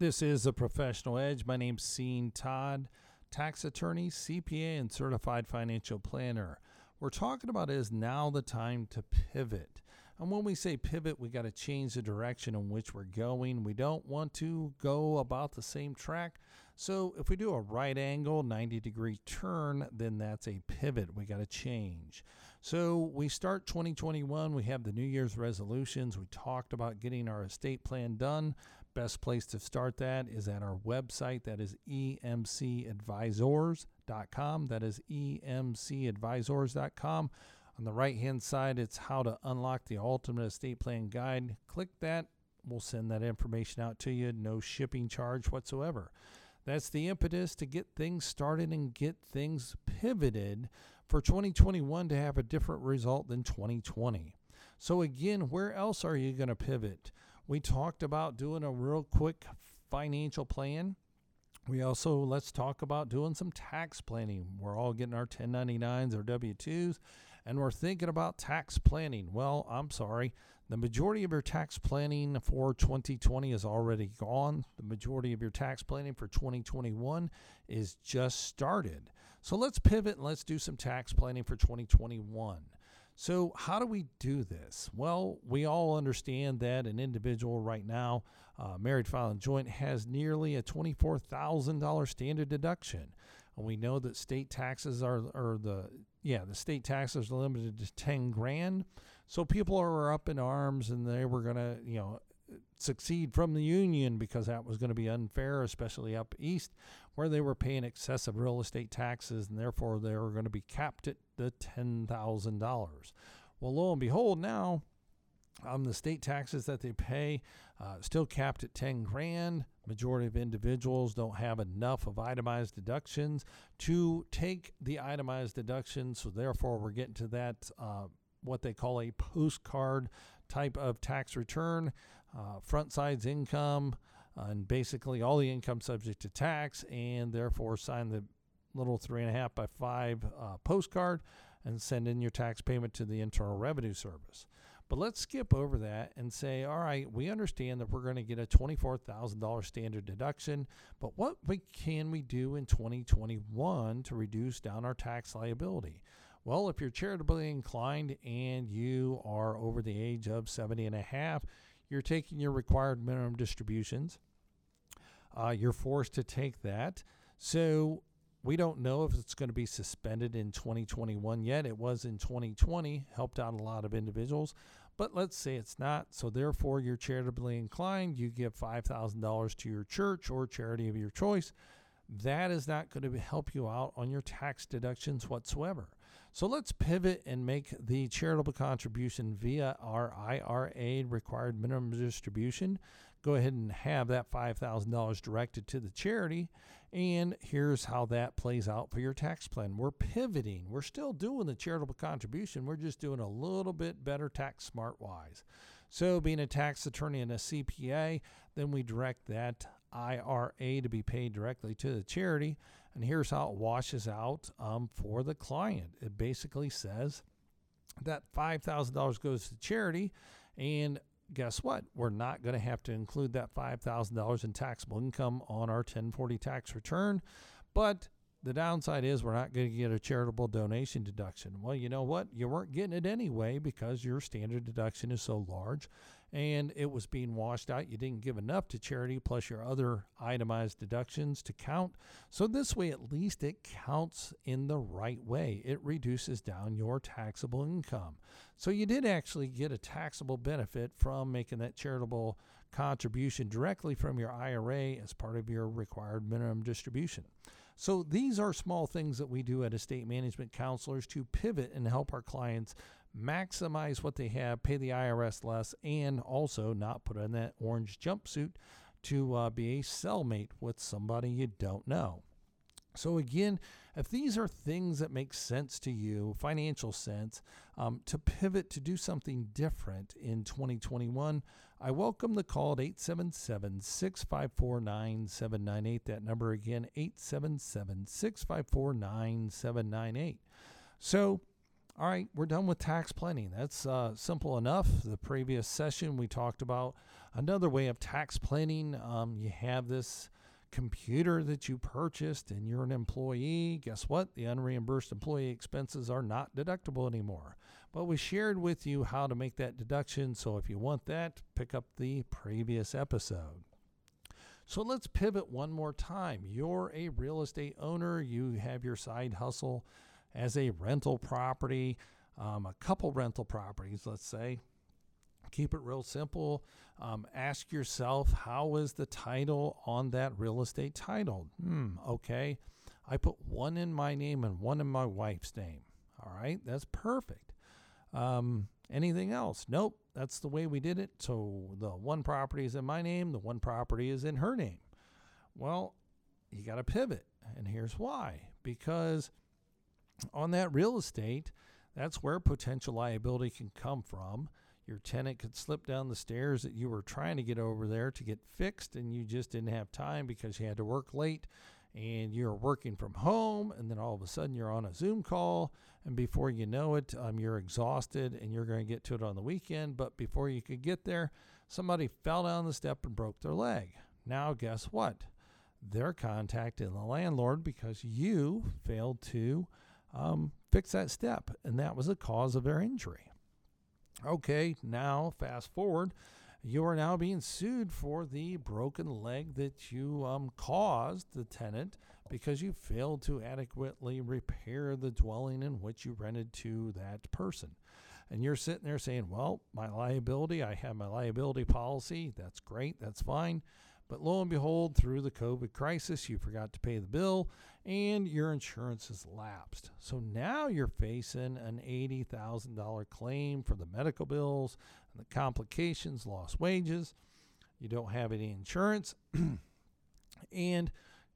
This is the Professional Edge. My name's Sean Todd, tax attorney, CPA, and certified financial planner. We're talking about is now the time to pivot. And when we say pivot, we got to change the direction in which we're going. We don't want to go about the same track. So if we do a right angle, 90 degree turn, then that's a pivot. We got to change. So we start 2021. We have the New Year's resolutions. We talked about getting our estate plan done. Best place to start that is at our website. That is emcadvisors.com. That is emcadvisors.com. On the right hand side, it's how to unlock the ultimate estate plan guide. Click that. We'll send that information out to you. No shipping charge whatsoever. That's the impetus to get things started and get things pivoted for 2021 to have a different result than 2020. So, again, where else are you going to pivot? We talked about doing a real quick financial plan. We also let's talk about doing some tax planning. We're all getting our 1099s or W 2s and we're thinking about tax planning. Well, I'm sorry. The majority of your tax planning for 2020 is already gone. The majority of your tax planning for 2021 is just started. So let's pivot and let's do some tax planning for 2021. So, how do we do this? Well, we all understand that an individual right now, uh, married filing joint, has nearly a $24,000 standard deduction. And we know that state taxes are, are the yeah, the state taxes are limited to 10 grand. So people are up in arms and they were going to, you know, succeed from the union because that was going to be unfair, especially up east where they were paying excessive real estate taxes and therefore they were going to be capped at the $10,000. Well, lo and behold, now um, the state taxes that they pay uh, still capped at 10 grand. Majority of individuals don't have enough of itemized deductions to take the itemized deductions. So therefore, we're getting to that uh, what they call a postcard type of tax return, uh, front sides income, and basically all the income subject to tax, and therefore sign the little three and a half by five uh, postcard and send in your tax payment to the Internal Revenue Service. But let's skip over that and say, all right, we understand that we're going to get a $24,000 standard deduction, but what we, can we do in 2021 to reduce down our tax liability? Well, if you're charitably inclined and you are over the age of 70 and a half, you're taking your required minimum distributions. Uh, you're forced to take that. So we don't know if it's going to be suspended in 2021 yet. It was in 2020, helped out a lot of individuals. But let's say it's not. So, therefore, you're charitably inclined. You give $5,000 to your church or charity of your choice. That is not going to help you out on your tax deductions whatsoever. So let's pivot and make the charitable contribution via our IRA required minimum distribution. Go ahead and have that $5,000 directed to the charity and here's how that plays out for your tax plan. We're pivoting. We're still doing the charitable contribution. We're just doing a little bit better tax smart wise. So, being a tax attorney and a CPA, then we direct that IRA to be paid directly to the charity. And here's how it washes out um, for the client it basically says that $5,000 goes to charity, and guess what? We're not going to have to include that $5,000 in taxable income on our 1040 tax return. But the downside is we're not going to get a charitable donation deduction. Well, you know what? You weren't getting it anyway because your standard deduction is so large and it was being washed out. You didn't give enough to charity plus your other itemized deductions to count. So, this way, at least it counts in the right way. It reduces down your taxable income. So, you did actually get a taxable benefit from making that charitable contribution directly from your IRA as part of your required minimum distribution. So, these are small things that we do at estate management counselors to pivot and help our clients maximize what they have, pay the IRS less, and also not put on that orange jumpsuit to uh, be a cellmate with somebody you don't know. So, again, if these are things that make sense to you, financial sense, um, to pivot to do something different in 2021, I welcome the call at 877 654 9798. That number again, 877 654 9798. So, all right, we're done with tax planning. That's uh, simple enough. The previous session we talked about Another way of tax planning, um, you have this computer that you purchased and you're an employee. Guess what? The unreimbursed employee expenses are not deductible anymore. But we shared with you how to make that deduction. So if you want that, pick up the previous episode. So let's pivot one more time. You're a real estate owner, you have your side hustle as a rental property, um, a couple rental properties, let's say. Keep it real simple. Um, ask yourself, how is the title on that real estate titled? Hmm, okay. I put one in my name and one in my wife's name. All right, that's perfect. Um, anything else? Nope, that's the way we did it. So the one property is in my name, the one property is in her name. Well, you got to pivot. And here's why because on that real estate, that's where potential liability can come from. Your tenant could slip down the stairs that you were trying to get over there to get fixed, and you just didn't have time because you had to work late and you're working from home, and then all of a sudden you're on a Zoom call, and before you know it, um, you're exhausted and you're going to get to it on the weekend. But before you could get there, somebody fell down the step and broke their leg. Now, guess what? They're contacting the landlord because you failed to um, fix that step, and that was the cause of their injury. Okay, now fast forward you are now being sued for the broken leg that you um, caused the tenant because you failed to adequately repair the dwelling in which you rented to that person. And you're sitting there saying, Well, my liability, I have my liability policy. That's great. That's fine. But lo and behold, through the COVID crisis, you forgot to pay the bill and your insurance has lapsed. So now you're facing an $80,000 claim for the medical bills and the complications, lost wages. You don't have any insurance. and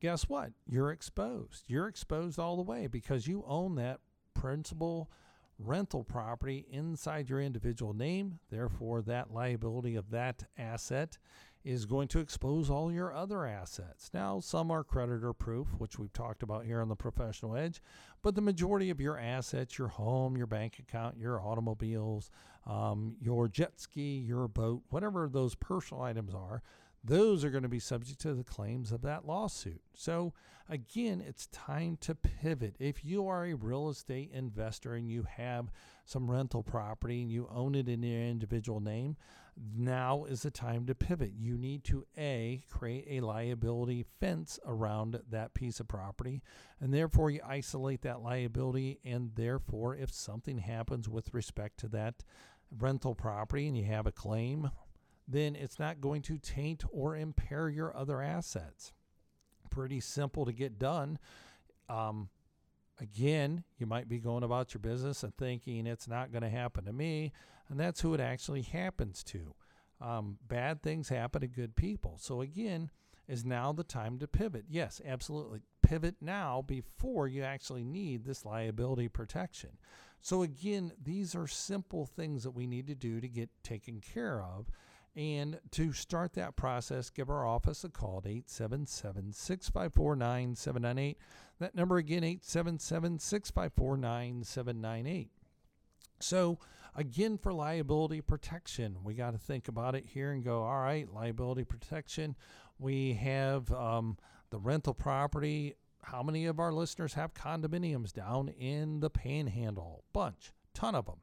guess what? You're exposed. You're exposed all the way because you own that principal rental property inside your individual name. Therefore, that liability of that asset is going to expose all your other assets. Now, some are creditor proof, which we've talked about here on the professional edge, but the majority of your assets, your home, your bank account, your automobiles, um, your jet ski, your boat, whatever those personal items are, those are going to be subject to the claims of that lawsuit. So, again, it's time to pivot. If you are a real estate investor and you have some rental property and you own it in your individual name, now is the time to pivot. You need to A, create a liability fence around that piece of property, and therefore you isolate that liability. And therefore, if something happens with respect to that rental property and you have a claim, then it's not going to taint or impair your other assets. Pretty simple to get done. Um, again, you might be going about your business and thinking it's not going to happen to me, and that's who it actually happens to. Um, bad things happen to good people. So, again, is now the time to pivot? Yes, absolutely. Pivot now before you actually need this liability protection. So, again, these are simple things that we need to do to get taken care of and to start that process, give our office a call at 877 654 9798. That number again, 877 654 9798. So, again, for liability protection, we got to think about it here and go, all right, liability protection. We have um, the rental property. How many of our listeners have condominiums down in the panhandle? Bunch, ton of them.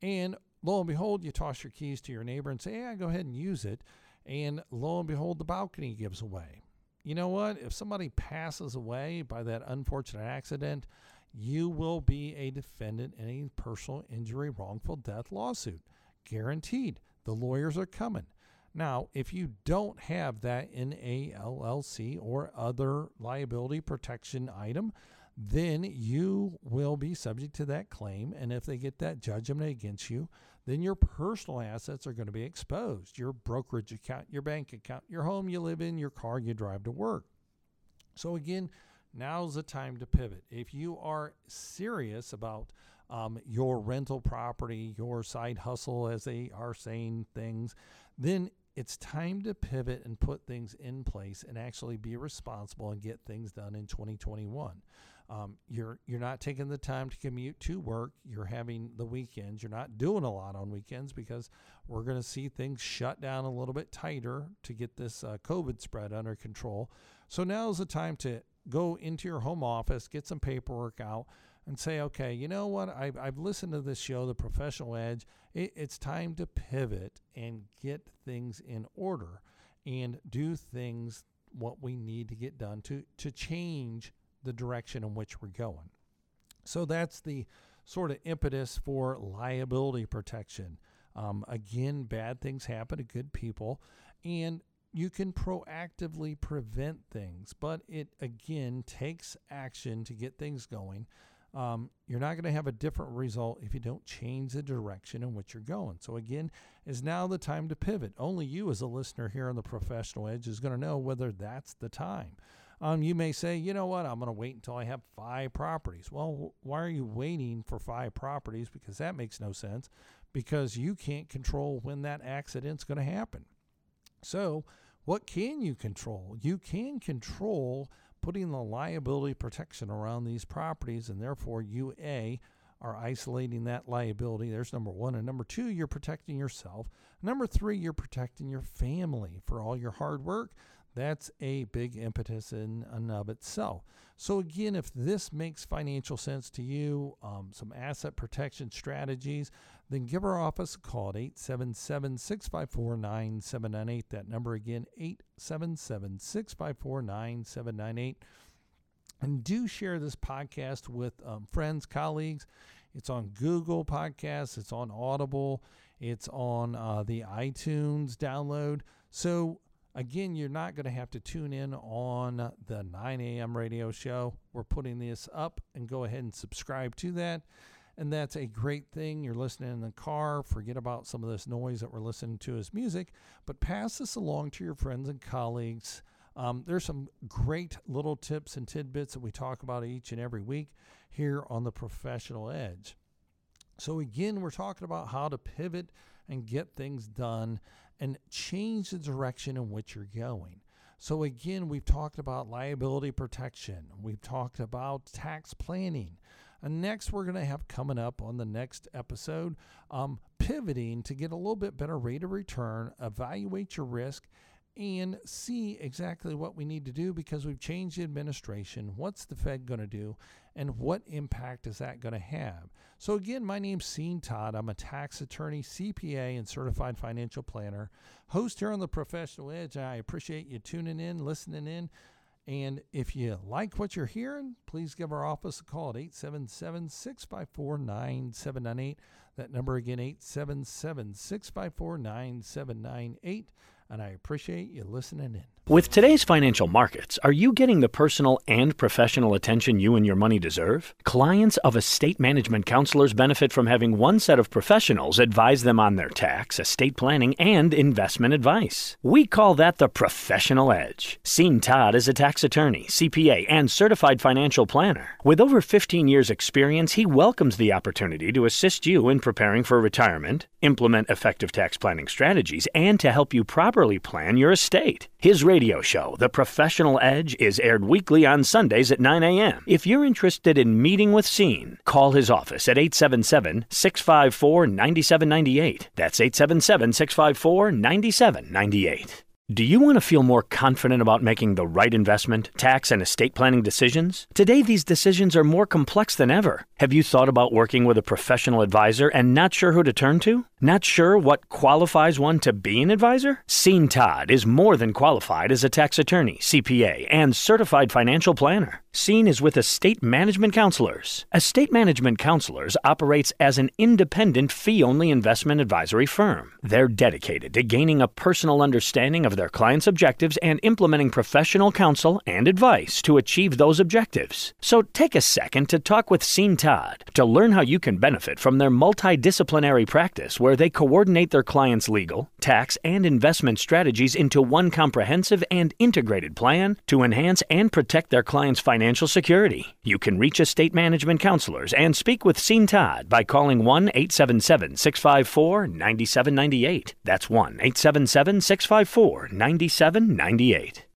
And lo and behold, you toss your keys to your neighbor and say, Yeah, go ahead and use it. And lo and behold, the balcony gives away. You know what? If somebody passes away by that unfortunate accident, you will be a defendant in a personal injury wrongful death lawsuit. Guaranteed. The lawyers are coming. Now, if you don't have that in a LLC or other liability protection item, then you will be subject to that claim. And if they get that judgment against you, then your personal assets are going to be exposed your brokerage account, your bank account, your home you live in, your car you drive to work. So, again, now's the time to pivot. If you are serious about um, your rental property, your side hustle, as they are saying things, then it's time to pivot and put things in place and actually be responsible and get things done in 2021. Um, you're you're not taking the time to commute to work. You're having the weekends. You're not doing a lot on weekends because we're going to see things shut down a little bit tighter to get this uh, COVID spread under control. So now is the time to go into your home office, get some paperwork out, and say, okay, you know what? I've, I've listened to this show, The Professional Edge. It, it's time to pivot and get things in order and do things what we need to get done to to change the direction in which we're going. So that's the sort of impetus for liability protection. Um, again, bad things happen to good people, and you can proactively prevent things, but it again takes action to get things going. Um, you're not going to have a different result if you don't change the direction in which you're going. So, again, is now the time to pivot. Only you, as a listener here on the Professional Edge, is going to know whether that's the time. Um, you may say, you know what, I'm going to wait until I have five properties. Well, why are you waiting for five properties? Because that makes no sense because you can't control when that accident's going to happen. So, what can you control? You can control putting the liability protection around these properties, and therefore, you A, are isolating that liability. There's number one. And number two, you're protecting yourself. Number three, you're protecting your family for all your hard work that's a big impetus in and of itself. So, again, if this makes financial sense to you, um, some asset protection strategies, then give our office a call at 877 654 9798. That number again, 877 654 9798. And do share this podcast with um, friends, colleagues. It's on Google Podcasts, it's on Audible, it's on uh, the iTunes download. So, Again, you're not going to have to tune in on the 9 a.m. radio show. We're putting this up and go ahead and subscribe to that. And that's a great thing. You're listening in the car. Forget about some of this noise that we're listening to as music, but pass this along to your friends and colleagues. Um, there's some great little tips and tidbits that we talk about each and every week here on the Professional Edge. So, again, we're talking about how to pivot and get things done and change the direction in which you're going. So, again, we've talked about liability protection, we've talked about tax planning. And next, we're going to have coming up on the next episode um, pivoting to get a little bit better rate of return, evaluate your risk, and see exactly what we need to do because we've changed the administration. What's the Fed going to do? And what impact is that going to have? So, again, my name's Sean Todd. I'm a tax attorney, CPA, and certified financial planner, host here on the Professional Edge. I appreciate you tuning in, listening in. And if you like what you're hearing, please give our office a call at 877 654 9798. That number again, 877 654 9798. And I appreciate you listening in. With today's financial markets, are you getting the personal and professional attention you and your money deserve? Clients of estate management counselors benefit from having one set of professionals advise them on their tax, estate planning, and investment advice. We call that the professional edge. Sean Todd is a tax attorney, CPA, and certified financial planner. With over 15 years' experience, he welcomes the opportunity to assist you in preparing for retirement, implement effective tax planning strategies, and to help you properly plan your estate. His radio show, The Professional Edge, is aired weekly on Sundays at 9 a.m. If you're interested in meeting with Sean, call his office at 877 654 9798. That's 877 654 9798. Do you want to feel more confident about making the right investment, tax, and estate planning decisions? Today, these decisions are more complex than ever. Have you thought about working with a professional advisor and not sure who to turn to? Not sure what qualifies one to be an advisor? Sean Todd is more than qualified as a tax attorney, CPA, and certified financial planner. Sean is with Estate Management Counselors. Estate Management Counselors operates as an independent fee only investment advisory firm. They're dedicated to gaining a personal understanding of their clients' objectives and implementing professional counsel and advice to achieve those objectives. So take a second to talk with Sean Todd to learn how you can benefit from their multidisciplinary practice where they coordinate their clients' legal, tax, and investment strategies into one comprehensive and integrated plan to enhance and protect their clients' financial security. You can reach estate management counselors and speak with Sean Todd by calling 1 877 654 9798. That's 1 877 654 9798.